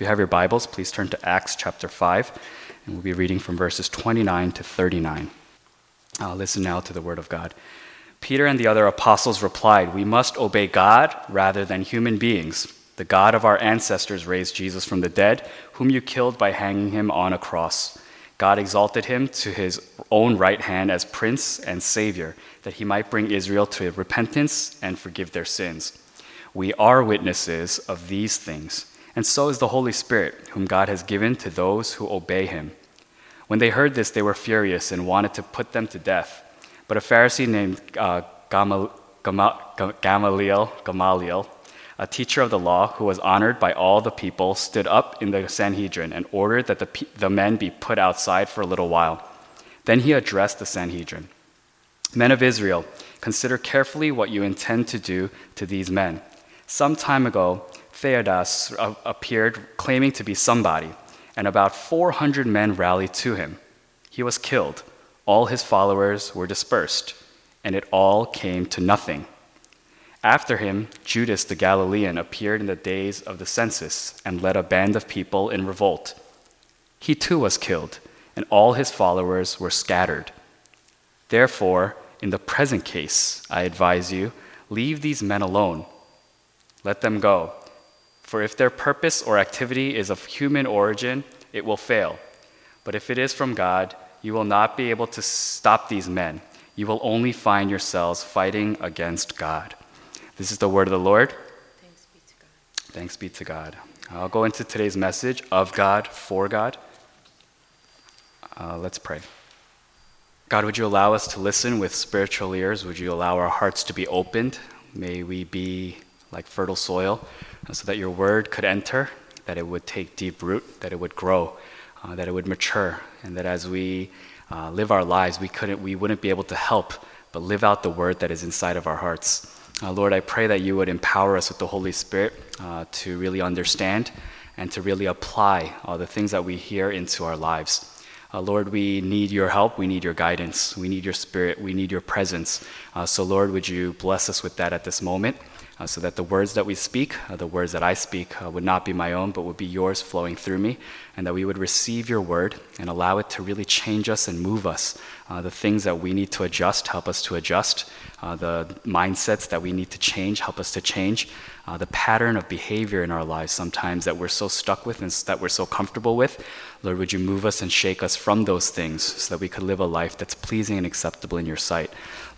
If you have your Bibles, please turn to Acts chapter 5, and we'll be reading from verses 29 to 39. Uh, listen now to the word of God. Peter and the other apostles replied, We must obey God rather than human beings. The God of our ancestors raised Jesus from the dead, whom you killed by hanging him on a cross. God exalted him to his own right hand as Prince and Savior, that he might bring Israel to repentance and forgive their sins. We are witnesses of these things, and so is the Holy Spirit, whom God has given to those who obey him. When they heard this, they were furious and wanted to put them to death. But a Pharisee named uh, Gamal- Gama- Gamaliel, Gamaliel, a teacher of the law who was honored by all the people, stood up in the Sanhedrin and ordered that the, the men be put outside for a little while. Then he addressed the Sanhedrin Men of Israel, consider carefully what you intend to do to these men. Some time ago, Theudas appeared claiming to be somebody, and about 400 men rallied to him. He was killed. All his followers were dispersed, and it all came to nothing. After him, Judas the Galilean appeared in the days of the census and led a band of people in revolt. He too was killed, and all his followers were scattered. Therefore, in the present case, I advise you, leave these men alone. Let them go. For if their purpose or activity is of human origin, it will fail. But if it is from God, you will not be able to stop these men. You will only find yourselves fighting against God. This is the word of the Lord. Thanks be to God. Thanks be to God. I'll go into today's message of God, for God. Uh, let's pray. God, would you allow us to listen with spiritual ears? Would you allow our hearts to be opened? May we be like fertile soil uh, so that your word could enter, that it would take deep root, that it would grow, uh, that it would mature, and that as we uh, live our lives, we, couldn't, we wouldn't be able to help but live out the word that is inside of our hearts. Uh, Lord, I pray that you would empower us with the Holy Spirit uh, to really understand and to really apply all the things that we hear into our lives. Uh, Lord, we need your help. We need your guidance. We need your spirit. We need your presence. Uh, so, Lord, would you bless us with that at this moment uh, so that the words that we speak, uh, the words that I speak, uh, would not be my own, but would be yours flowing through me, and that we would receive your word and allow it to really change us and move us. Uh, the things that we need to adjust, help us to adjust. Uh, the mindsets that we need to change, help us to change. Uh, the pattern of behavior in our lives sometimes that we're so stuck with and that we're so comfortable with. Lord, would you move us and shake us from those things so that we could live a life that's pleasing and acceptable in your sight?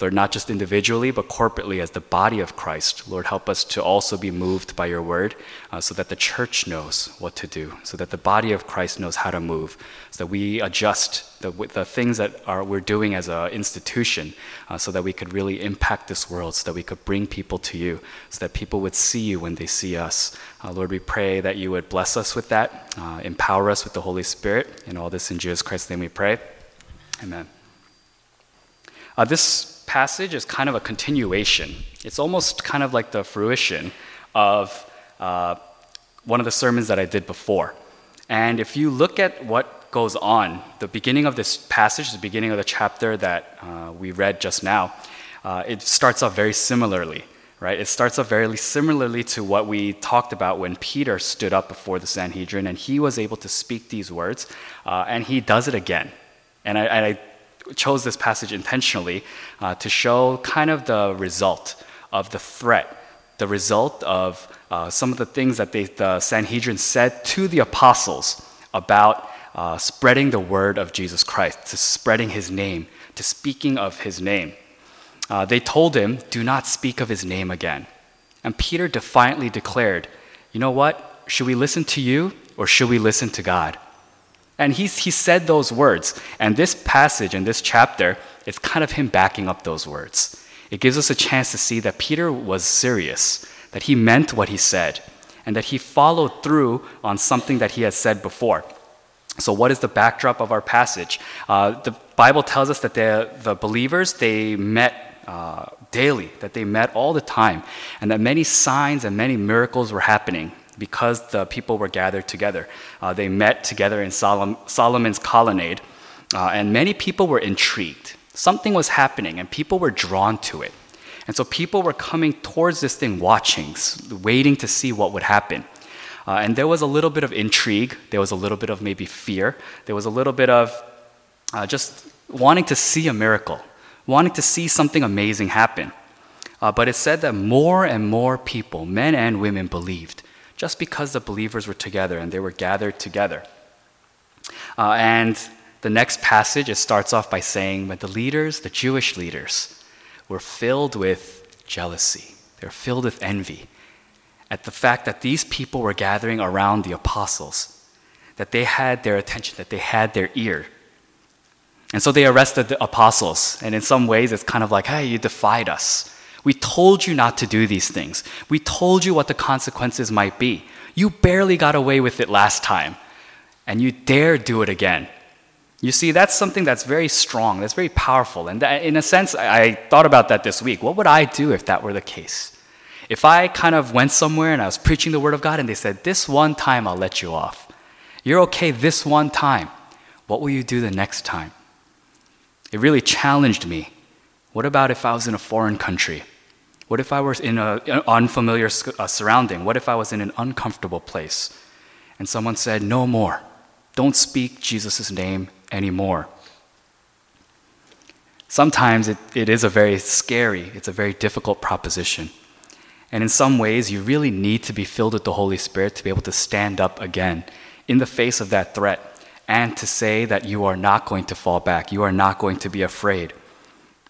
Lord, not just individually, but corporately as the body of Christ. Lord, help us to also be moved by your word uh, so that the church knows what to do, so that the body of Christ knows how to move, so that we adjust the, the things that are, we're doing as an institution uh, so that we could really impact this world, so that we could bring people to you, so that people would see you when they see us. Uh, Lord, we pray that you would bless us with that, uh, empower us with the Holy Spirit, and all this in Jesus Christ's name we pray. Amen. Uh, this passage is kind of a continuation. It's almost kind of like the fruition of uh, one of the sermons that I did before. And if you look at what goes on, the beginning of this passage, the beginning of the chapter that uh, we read just now, uh, it starts off very similarly, right? It starts off very similarly to what we talked about when Peter stood up before the Sanhedrin and he was able to speak these words, uh, and he does it again. And I, and I chose this passage intentionally uh, to show kind of the result of the threat, the result of uh, some of the things that they, the Sanhedrin said to the apostles about uh, spreading the word of Jesus Christ, to spreading his name, to speaking of his name. Uh, they told him, Do not speak of his name again. And Peter defiantly declared, You know what? Should we listen to you or should we listen to God? And he, he said those words. And this passage and this chapter is kind of him backing up those words. It gives us a chance to see that Peter was serious, that he meant what he said, and that he followed through on something that he had said before. So, what is the backdrop of our passage? Uh, the Bible tells us that the, the believers they met uh, daily, that they met all the time, and that many signs and many miracles were happening. Because the people were gathered together. Uh, they met together in Solom- Solomon's colonnade, uh, and many people were intrigued. Something was happening, and people were drawn to it. And so people were coming towards this thing, watching, waiting to see what would happen. Uh, and there was a little bit of intrigue, there was a little bit of maybe fear, there was a little bit of uh, just wanting to see a miracle, wanting to see something amazing happen. Uh, but it said that more and more people, men and women, believed just because the believers were together and they were gathered together. Uh, and the next passage, it starts off by saying, when the leaders, the Jewish leaders, were filled with jealousy, they were filled with envy at the fact that these people were gathering around the apostles, that they had their attention, that they had their ear. And so they arrested the apostles. And in some ways, it's kind of like, hey, you defied us. We told you not to do these things. We told you what the consequences might be. You barely got away with it last time, and you dare do it again. You see, that's something that's very strong, that's very powerful. And in a sense, I thought about that this week. What would I do if that were the case? If I kind of went somewhere and I was preaching the Word of God and they said, This one time I'll let you off. You're okay this one time. What will you do the next time? It really challenged me. What about if I was in a foreign country? What if I was in an unfamiliar uh, surrounding? What if I was in an uncomfortable place? And someone said, No more. Don't speak Jesus' name anymore. Sometimes it, it is a very scary, it's a very difficult proposition. And in some ways, you really need to be filled with the Holy Spirit to be able to stand up again in the face of that threat and to say that you are not going to fall back, you are not going to be afraid.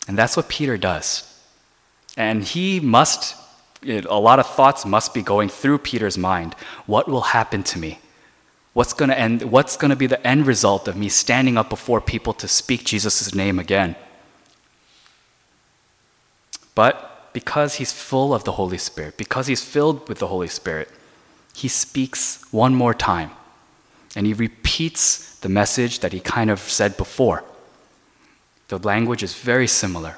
And that's what Peter does. And he must, a lot of thoughts must be going through Peter's mind. What will happen to me? What's going to end? What's going to be the end result of me standing up before people to speak Jesus' name again? But because he's full of the Holy Spirit, because he's filled with the Holy Spirit, he speaks one more time. And he repeats the message that he kind of said before. The language is very similar.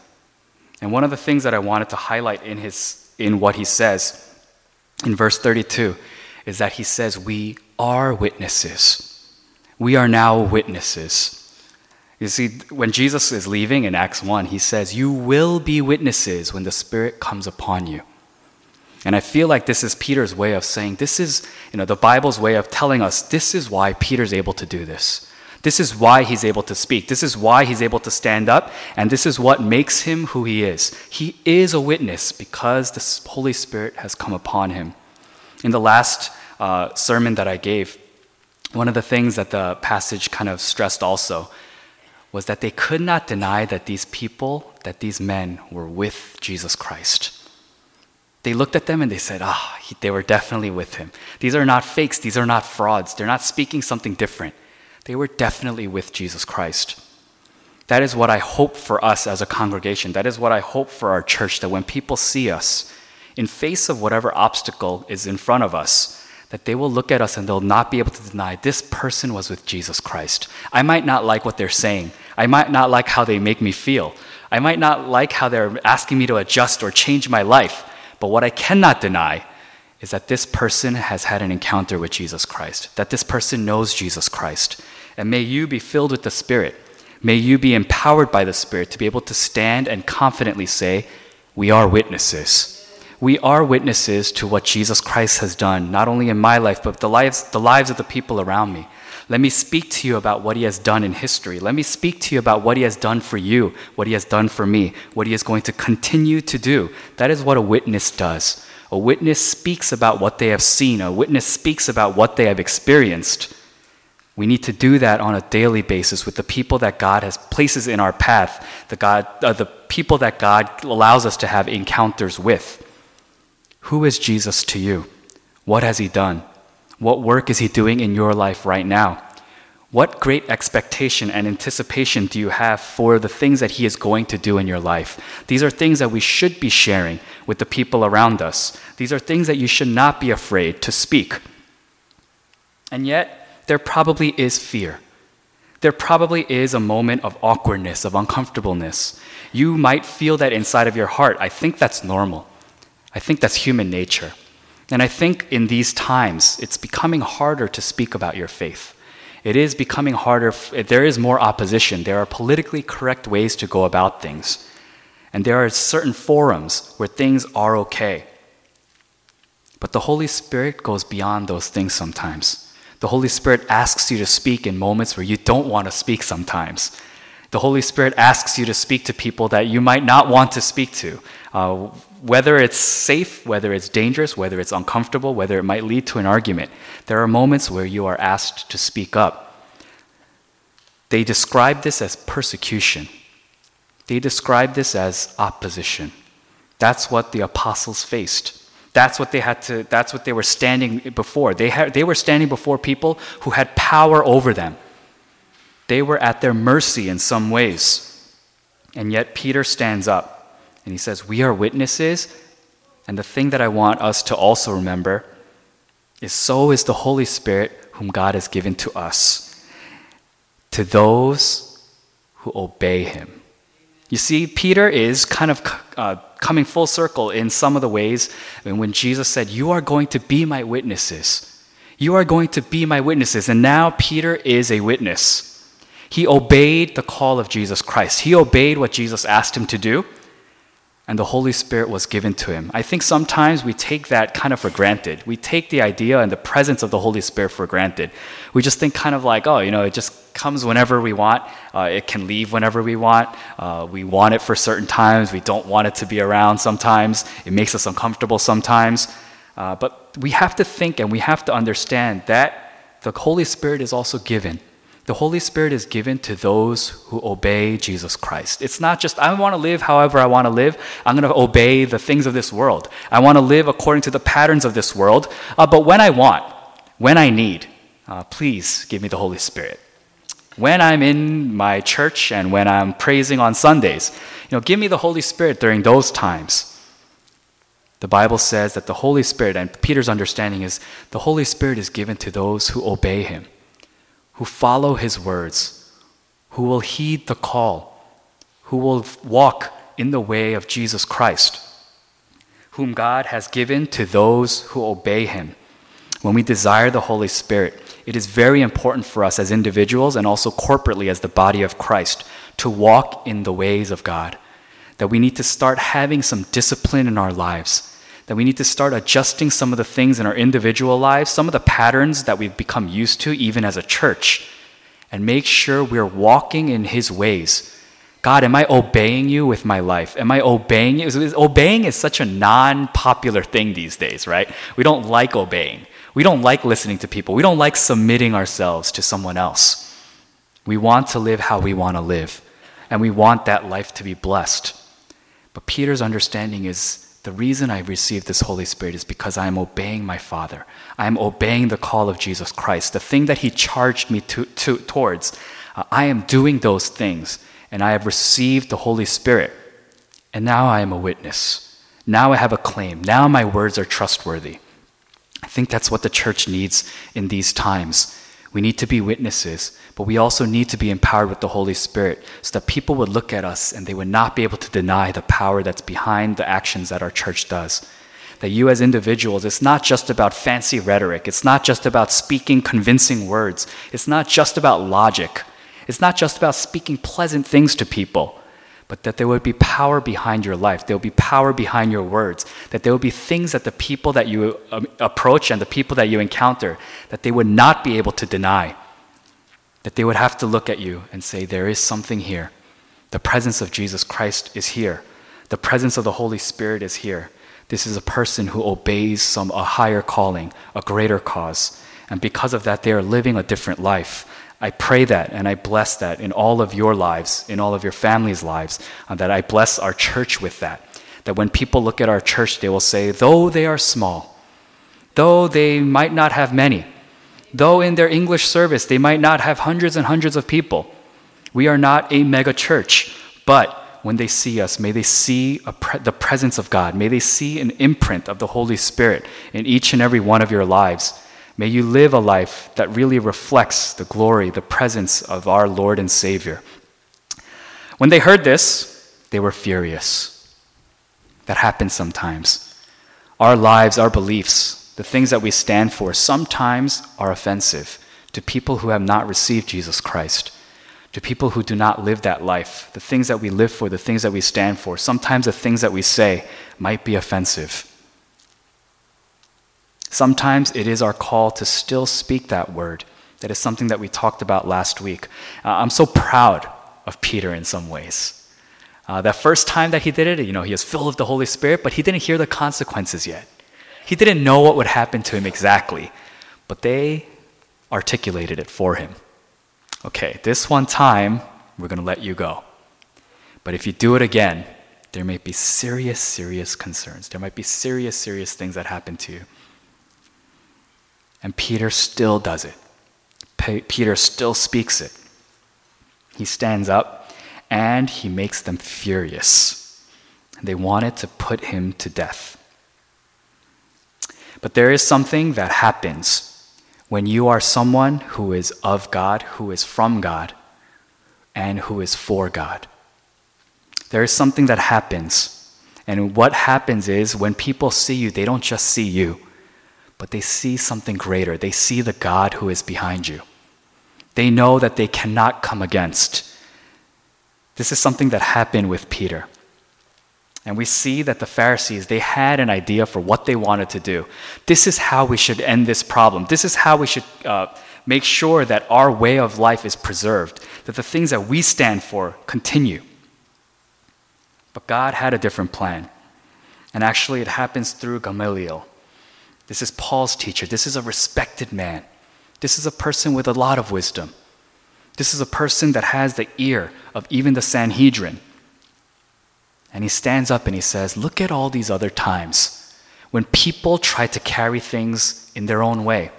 And one of the things that I wanted to highlight in, his, in what he says in verse 32 is that he says, We are witnesses. We are now witnesses. You see, when Jesus is leaving in Acts 1, he says, You will be witnesses when the Spirit comes upon you. And I feel like this is Peter's way of saying, This is, you know, the Bible's way of telling us this is why Peter's able to do this. This is why he's able to speak. This is why he's able to stand up. And this is what makes him who he is. He is a witness because the Holy Spirit has come upon him. In the last uh, sermon that I gave, one of the things that the passage kind of stressed also was that they could not deny that these people, that these men were with Jesus Christ. They looked at them and they said, ah, they were definitely with him. These are not fakes, these are not frauds, they're not speaking something different they were definitely with Jesus Christ. That is what I hope for us as a congregation. That is what I hope for our church that when people see us, in face of whatever obstacle is in front of us, that they will look at us and they'll not be able to deny this person was with Jesus Christ. I might not like what they're saying. I might not like how they make me feel. I might not like how they're asking me to adjust or change my life. But what I cannot deny is that this person has had an encounter with Jesus Christ, that this person knows Jesus Christ, and may you be filled with the Spirit. May you be empowered by the Spirit to be able to stand and confidently say, We are witnesses. We are witnesses to what Jesus Christ has done, not only in my life, but the lives, the lives of the people around me. Let me speak to you about what he has done in history. Let me speak to you about what he has done for you, what he has done for me, what he is going to continue to do. That is what a witness does. A witness speaks about what they have seen, a witness speaks about what they have experienced. We need to do that on a daily basis with the people that God has places in our path, the, God, uh, the people that God allows us to have encounters with. Who is Jesus to you? What has He done? What work is He doing in your life right now? What great expectation and anticipation do you have for the things that He is going to do in your life? These are things that we should be sharing with the people around us. These are things that you should not be afraid to speak. And yet, there probably is fear. There probably is a moment of awkwardness, of uncomfortableness. You might feel that inside of your heart. I think that's normal. I think that's human nature. And I think in these times, it's becoming harder to speak about your faith. It is becoming harder, there is more opposition. There are politically correct ways to go about things. And there are certain forums where things are okay. But the Holy Spirit goes beyond those things sometimes. The Holy Spirit asks you to speak in moments where you don't want to speak sometimes. The Holy Spirit asks you to speak to people that you might not want to speak to. Uh, whether it's safe, whether it's dangerous, whether it's uncomfortable, whether it might lead to an argument, there are moments where you are asked to speak up. They describe this as persecution. They describe this as opposition. That's what the apostles faced. That's what they had to, that's what they were standing before. They, had, they were standing before people who had power over them. They were at their mercy in some ways. And yet Peter stands up and he says, We are witnesses. And the thing that I want us to also remember is so is the Holy Spirit whom God has given to us, to those who obey him. You see, Peter is kind of uh, coming full circle in some of the ways mean, when Jesus said, You are going to be my witnesses. You are going to be my witnesses. And now Peter is a witness. He obeyed the call of Jesus Christ, he obeyed what Jesus asked him to do. And the Holy Spirit was given to him. I think sometimes we take that kind of for granted. We take the idea and the presence of the Holy Spirit for granted. We just think kind of like, oh, you know, it just comes whenever we want. Uh, it can leave whenever we want. Uh, we want it for certain times. We don't want it to be around sometimes. It makes us uncomfortable sometimes. Uh, but we have to think and we have to understand that the Holy Spirit is also given. The Holy Spirit is given to those who obey Jesus Christ. It's not just, I want to live however I want to live. I'm going to obey the things of this world. I want to live according to the patterns of this world. Uh, but when I want, when I need, uh, please give me the Holy Spirit when I'm in my church and when I'm praising on Sundays. You know, give me the Holy Spirit during those times. The Bible says that the Holy Spirit, and Peter's understanding is the Holy Spirit is given to those who obey him, who follow his words, who will heed the call, who will walk in the way of Jesus Christ, whom God has given to those who obey him. When we desire the Holy Spirit, it is very important for us as individuals and also corporately as the body of Christ to walk in the ways of God. That we need to start having some discipline in our lives. That we need to start adjusting some of the things in our individual lives, some of the patterns that we've become used to, even as a church, and make sure we're walking in His ways. God, am I obeying you with my life? Am I obeying you? Obeying is such a non popular thing these days, right? We don't like obeying. We don't like listening to people. We don't like submitting ourselves to someone else. We want to live how we want to live, and we want that life to be blessed. But Peter's understanding is the reason I received this Holy Spirit is because I am obeying my Father. I am obeying the call of Jesus Christ, the thing that He charged me to, to, towards. Uh, I am doing those things, and I have received the Holy Spirit. And now I am a witness. Now I have a claim. Now my words are trustworthy. I think that's what the church needs in these times. We need to be witnesses, but we also need to be empowered with the Holy Spirit so that people would look at us and they would not be able to deny the power that's behind the actions that our church does. That you, as individuals, it's not just about fancy rhetoric, it's not just about speaking convincing words, it's not just about logic, it's not just about speaking pleasant things to people but that there would be power behind your life. There will be power behind your words. That there will be things that the people that you um, approach and the people that you encounter, that they would not be able to deny. That they would have to look at you and say, There is something here. The presence of Jesus Christ is here. The presence of the Holy Spirit is here. This is a person who obeys some a higher calling, a greater cause. And because of that, they are living a different life. I pray that and I bless that in all of your lives, in all of your families' lives, uh, that I bless our church with that. That when people look at our church, they will say, though they are small, though they might not have many, though in their English service they might not have hundreds and hundreds of people, we are not a mega church. But when they see us, may they see pre- the presence of God. May they see an imprint of the Holy Spirit in each and every one of your lives. May you live a life that really reflects the glory, the presence of our Lord and Savior. When they heard this, they were furious. That happens sometimes. our lives, our beliefs, the things that we stand for, sometimes are offensive to people who have not received Jesus Christ, to people who do not live that life. The things that we live for, the things that we stand for, sometimes the things that we say might be offensive. Sometimes it is our call to still speak that word. That is something that we talked about last week. Uh, I'm so proud of Peter in some ways. Uh, that first time that he did it, you know, he was filled with the Holy Spirit, but he didn't hear the consequences yet. He didn't know what would happen to him exactly, but they articulated it for him. Okay, this one time, we're going to let you go. But if you do it again, there may be serious, serious concerns. There might be serious, serious things that happen to you. And Peter still does it. Peter still speaks it. He stands up and he makes them furious. They wanted to put him to death. But there is something that happens when you are someone who is of God, who is from God, and who is for God. There is something that happens. And what happens is when people see you, they don't just see you, but they see something greater. They see the God who is behind you. They know that they cannot come against. This is something that happened with Peter. And we see that the Pharisees, they had an idea for what they wanted to do. This is how we should end this problem. This is how we should uh, make sure that our way of life is preserved, that the things that we stand for continue. But God had a different plan. And actually, it happens through Gamaliel. This is Paul's teacher. This is a respected man. This is a person with a lot of wisdom. This is a person that has the ear of even the Sanhedrin. And he stands up and he says, Look at all these other times when people tried to carry things in their own way.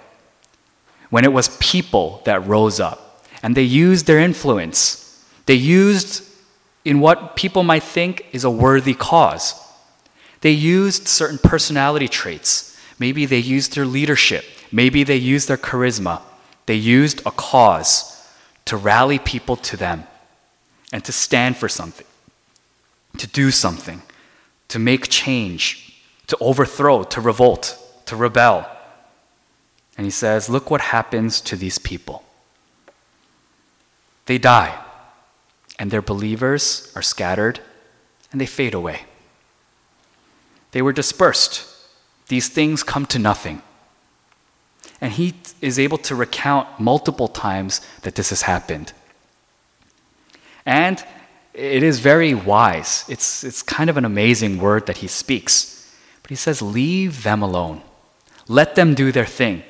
When it was people that rose up and they used their influence. They used in what people might think is a worthy cause. They used certain personality traits. Maybe they used their leadership. Maybe they used their charisma. They used a cause to rally people to them and to stand for something, to do something, to make change, to overthrow, to revolt, to rebel. And he says, Look what happens to these people. They die, and their believers are scattered, and they fade away. They were dispersed. These things come to nothing. And he is able to recount multiple times that this has happened. And it is very wise. It's, it's kind of an amazing word that he speaks. But he says, Leave them alone. Let them do their thing.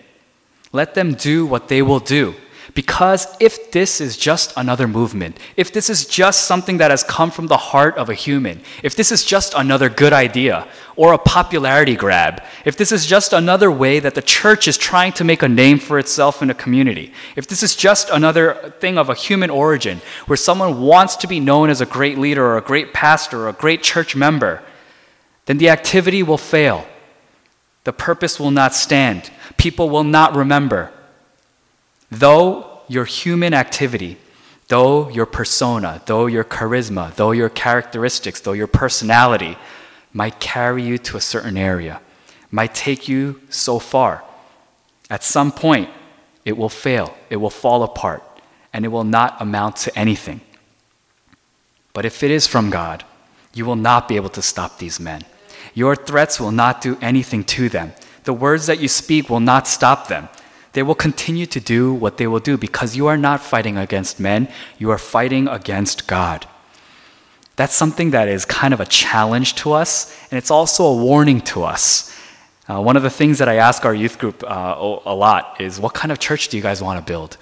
Let them do what they will do. Because if this is just another movement, if this is just something that has come from the heart of a human, if this is just another good idea or a popularity grab, if this is just another way that the church is trying to make a name for itself in a community, if this is just another thing of a human origin where someone wants to be known as a great leader or a great pastor or a great church member, then the activity will fail. The purpose will not stand. People will not remember. Though your human activity, though your persona, though your charisma, though your characteristics, though your personality might carry you to a certain area, might take you so far, at some point it will fail, it will fall apart, and it will not amount to anything. But if it is from God, you will not be able to stop these men. Your threats will not do anything to them. The words that you speak will not stop them they will continue to do what they will do because you are not fighting against men, you are fighting against God. That's something that is kind of a challenge to us, and it's also a warning to us. Uh, one of the things that I ask our youth group uh, a lot is what kind of church do you guys want to build?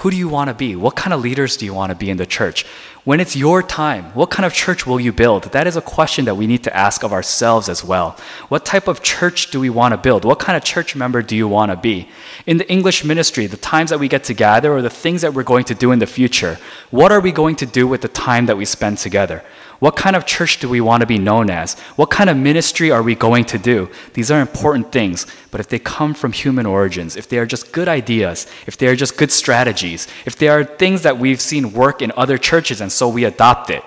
Who do you want to be? What kind of leaders do you want to be in the church? When it's your time, what kind of church will you build? That is a question that we need to ask of ourselves as well. What type of church do we want to build? What kind of church member do you want to be? In the English ministry, the times that we get together or the things that we're going to do in the future, what are we going to do with the time that we spend together? What kind of church do we want to be known as? What kind of ministry are we going to do? These are important things, but if they come from human origins, if they are just good ideas, if they are just good strategies, if they are things that we've seen work in other churches and so we adopt it,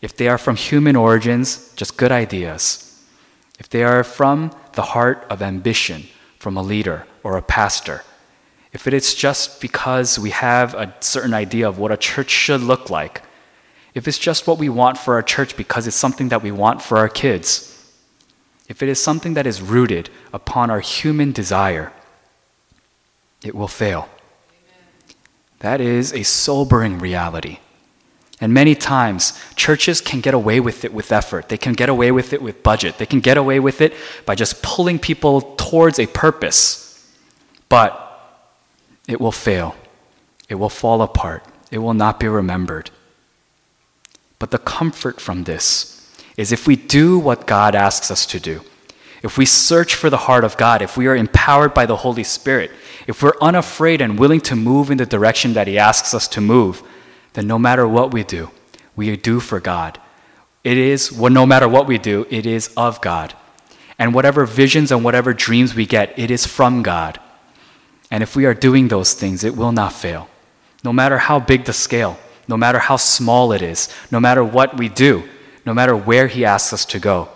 if they are from human origins, just good ideas, if they are from the heart of ambition from a leader or a pastor, if it is just because we have a certain idea of what a church should look like, if it's just what we want for our church because it's something that we want for our kids, if it is something that is rooted upon our human desire, it will fail. That is a sobering reality. And many times, churches can get away with it with effort. They can get away with it with budget. They can get away with it by just pulling people towards a purpose. But it will fail. It will fall apart. It will not be remembered. But the comfort from this is if we do what God asks us to do, if we search for the heart of God, if we are empowered by the Holy Spirit, if we're unafraid and willing to move in the direction that He asks us to move, then no matter what we do, we do for God. It is, well, no matter what we do, it is of God. And whatever visions and whatever dreams we get, it is from God. And if we are doing those things, it will not fail. No matter how big the scale, no matter how small it is, no matter what we do, no matter where He asks us to go,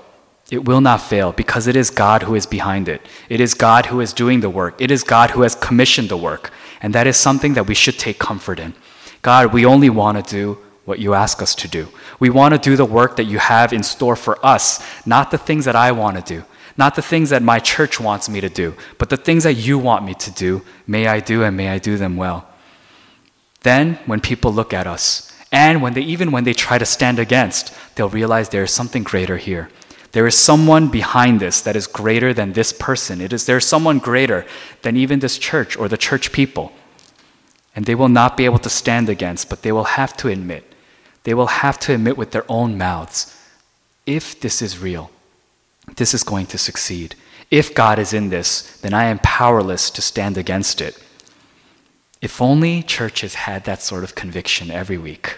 it will not fail because it is God who is behind it. It is God who is doing the work. It is God who has commissioned the work. And that is something that we should take comfort in. God, we only want to do what you ask us to do. We want to do the work that you have in store for us, not the things that I want to do, not the things that my church wants me to do, but the things that you want me to do. May I do and may I do them well. Then, when people look at us, and when they even when they try to stand against, they'll realize there is something greater here. There is someone behind this that is greater than this person. It is there's someone greater than even this church or the church people. And they will not be able to stand against, but they will have to admit. They will have to admit with their own mouths if this is real, this is going to succeed. If God is in this, then I am powerless to stand against it. If only churches had that sort of conviction every week.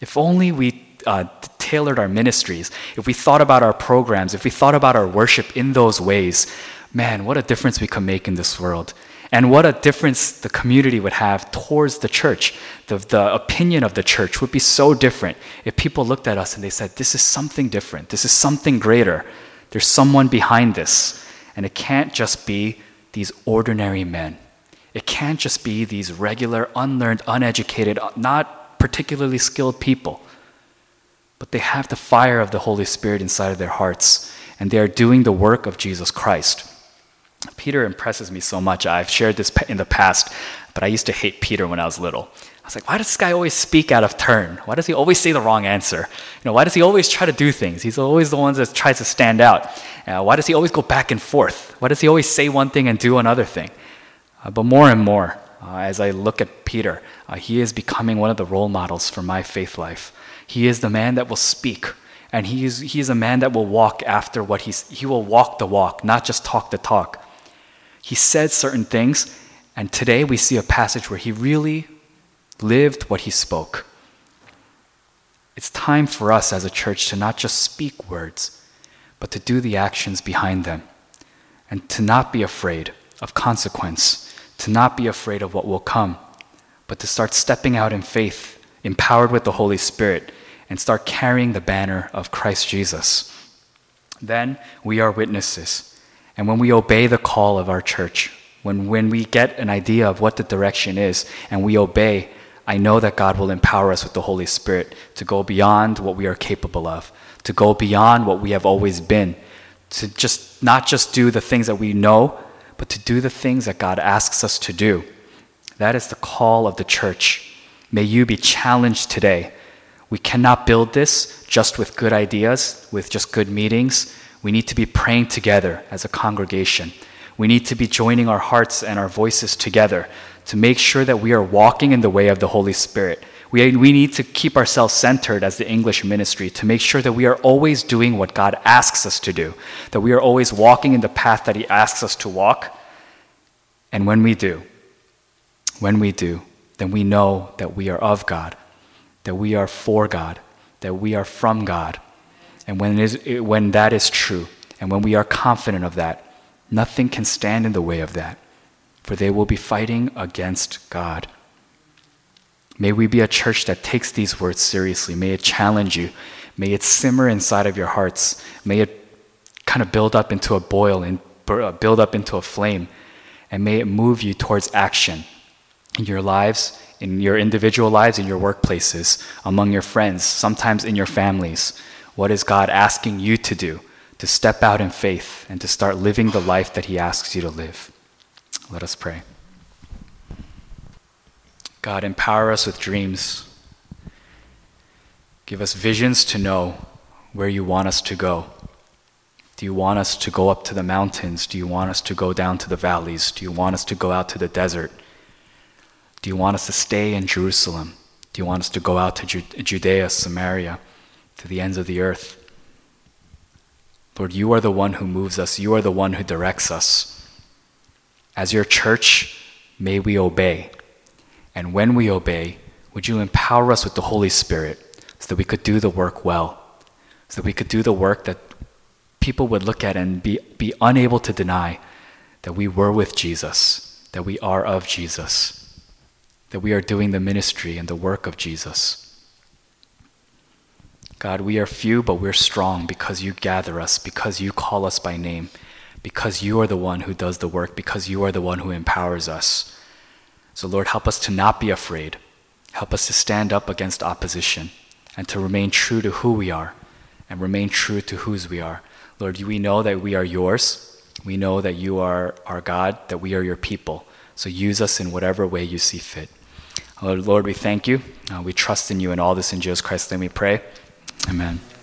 If only we uh, tailored our ministries, if we thought about our programs, if we thought about our worship in those ways, man, what a difference we could make in this world. And what a difference the community would have towards the church. The, the opinion of the church would be so different if people looked at us and they said, This is something different. This is something greater. There's someone behind this. And it can't just be these ordinary men. It can't just be these regular, unlearned, uneducated, not particularly skilled people but they have the fire of the Holy Spirit inside of their hearts, and they are doing the work of Jesus Christ. Peter impresses me so much. I've shared this in the past, but I used to hate Peter when I was little. I was like, why does this guy always speak out of turn? Why does he always say the wrong answer? You know, why does he always try to do things? He's always the one that tries to stand out. Uh, why does he always go back and forth? Why does he always say one thing and do another thing? Uh, but more and more, uh, as I look at Peter, uh, he is becoming one of the role models for my faith life. He is the man that will speak, and he is, he is a man that will walk after what he's, he will walk the walk, not just talk the talk. He said certain things, and today we see a passage where he really lived what he spoke. It's time for us as a church to not just speak words, but to do the actions behind them, and to not be afraid of consequence, to not be afraid of what will come, but to start stepping out in faith empowered with the Holy Spirit, and start carrying the banner of Christ Jesus. Then we are witnesses. And when we obey the call of our church, when, when we get an idea of what the direction is and we obey, I know that God will empower us with the Holy Spirit to go beyond what we are capable of, to go beyond what we have always been, to just not just do the things that we know, but to do the things that God asks us to do. That is the call of the church. May you be challenged today. We cannot build this just with good ideas, with just good meetings. We need to be praying together as a congregation. We need to be joining our hearts and our voices together to make sure that we are walking in the way of the Holy Spirit. We, we need to keep ourselves centered as the English ministry to make sure that we are always doing what God asks us to do, that we are always walking in the path that He asks us to walk. And when we do, when we do, then we know that we are of God, that we are for God, that we are from God. And when, is, when that is true, and when we are confident of that, nothing can stand in the way of that, for they will be fighting against God. May we be a church that takes these words seriously. May it challenge you. May it simmer inside of your hearts. May it kind of build up into a boil and uh, build up into a flame, and may it move you towards action in your lives, in your individual lives, in your workplaces, among your friends, sometimes in your families. What is God asking you to do? To step out in faith and to start living the life that He asks you to live. Let us pray. God, empower us with dreams. Give us visions to know where you want us to go. Do you want us to go up to the mountains? Do you want us to go down to the valleys? Do you want us to go out to the desert? Do you want us to stay in Jerusalem? Do you want us to go out to Judea, Samaria, to the ends of the earth? Lord, you are the one who moves us, you are the one who directs us. As your church, may we obey. And when we obey, would you empower us with the Holy Spirit so that we could do the work well, so that we could do the work that people would look at and be, be unable to deny that we were with Jesus, that we are of Jesus, that we are doing the ministry and the work of Jesus. God, we are few, but we're strong because you gather us, because you call us by name, because you are the one who does the work, because you are the one who empowers us. So, Lord, help us to not be afraid. Help us to stand up against opposition and to remain true to who we are and remain true to whose we are. Lord, we know that we are yours. We know that you are our God, that we are your people. So use us in whatever way you see fit. Lord, we thank you. Uh, we trust in you and all this in Jesus Christ's name we pray. Amen.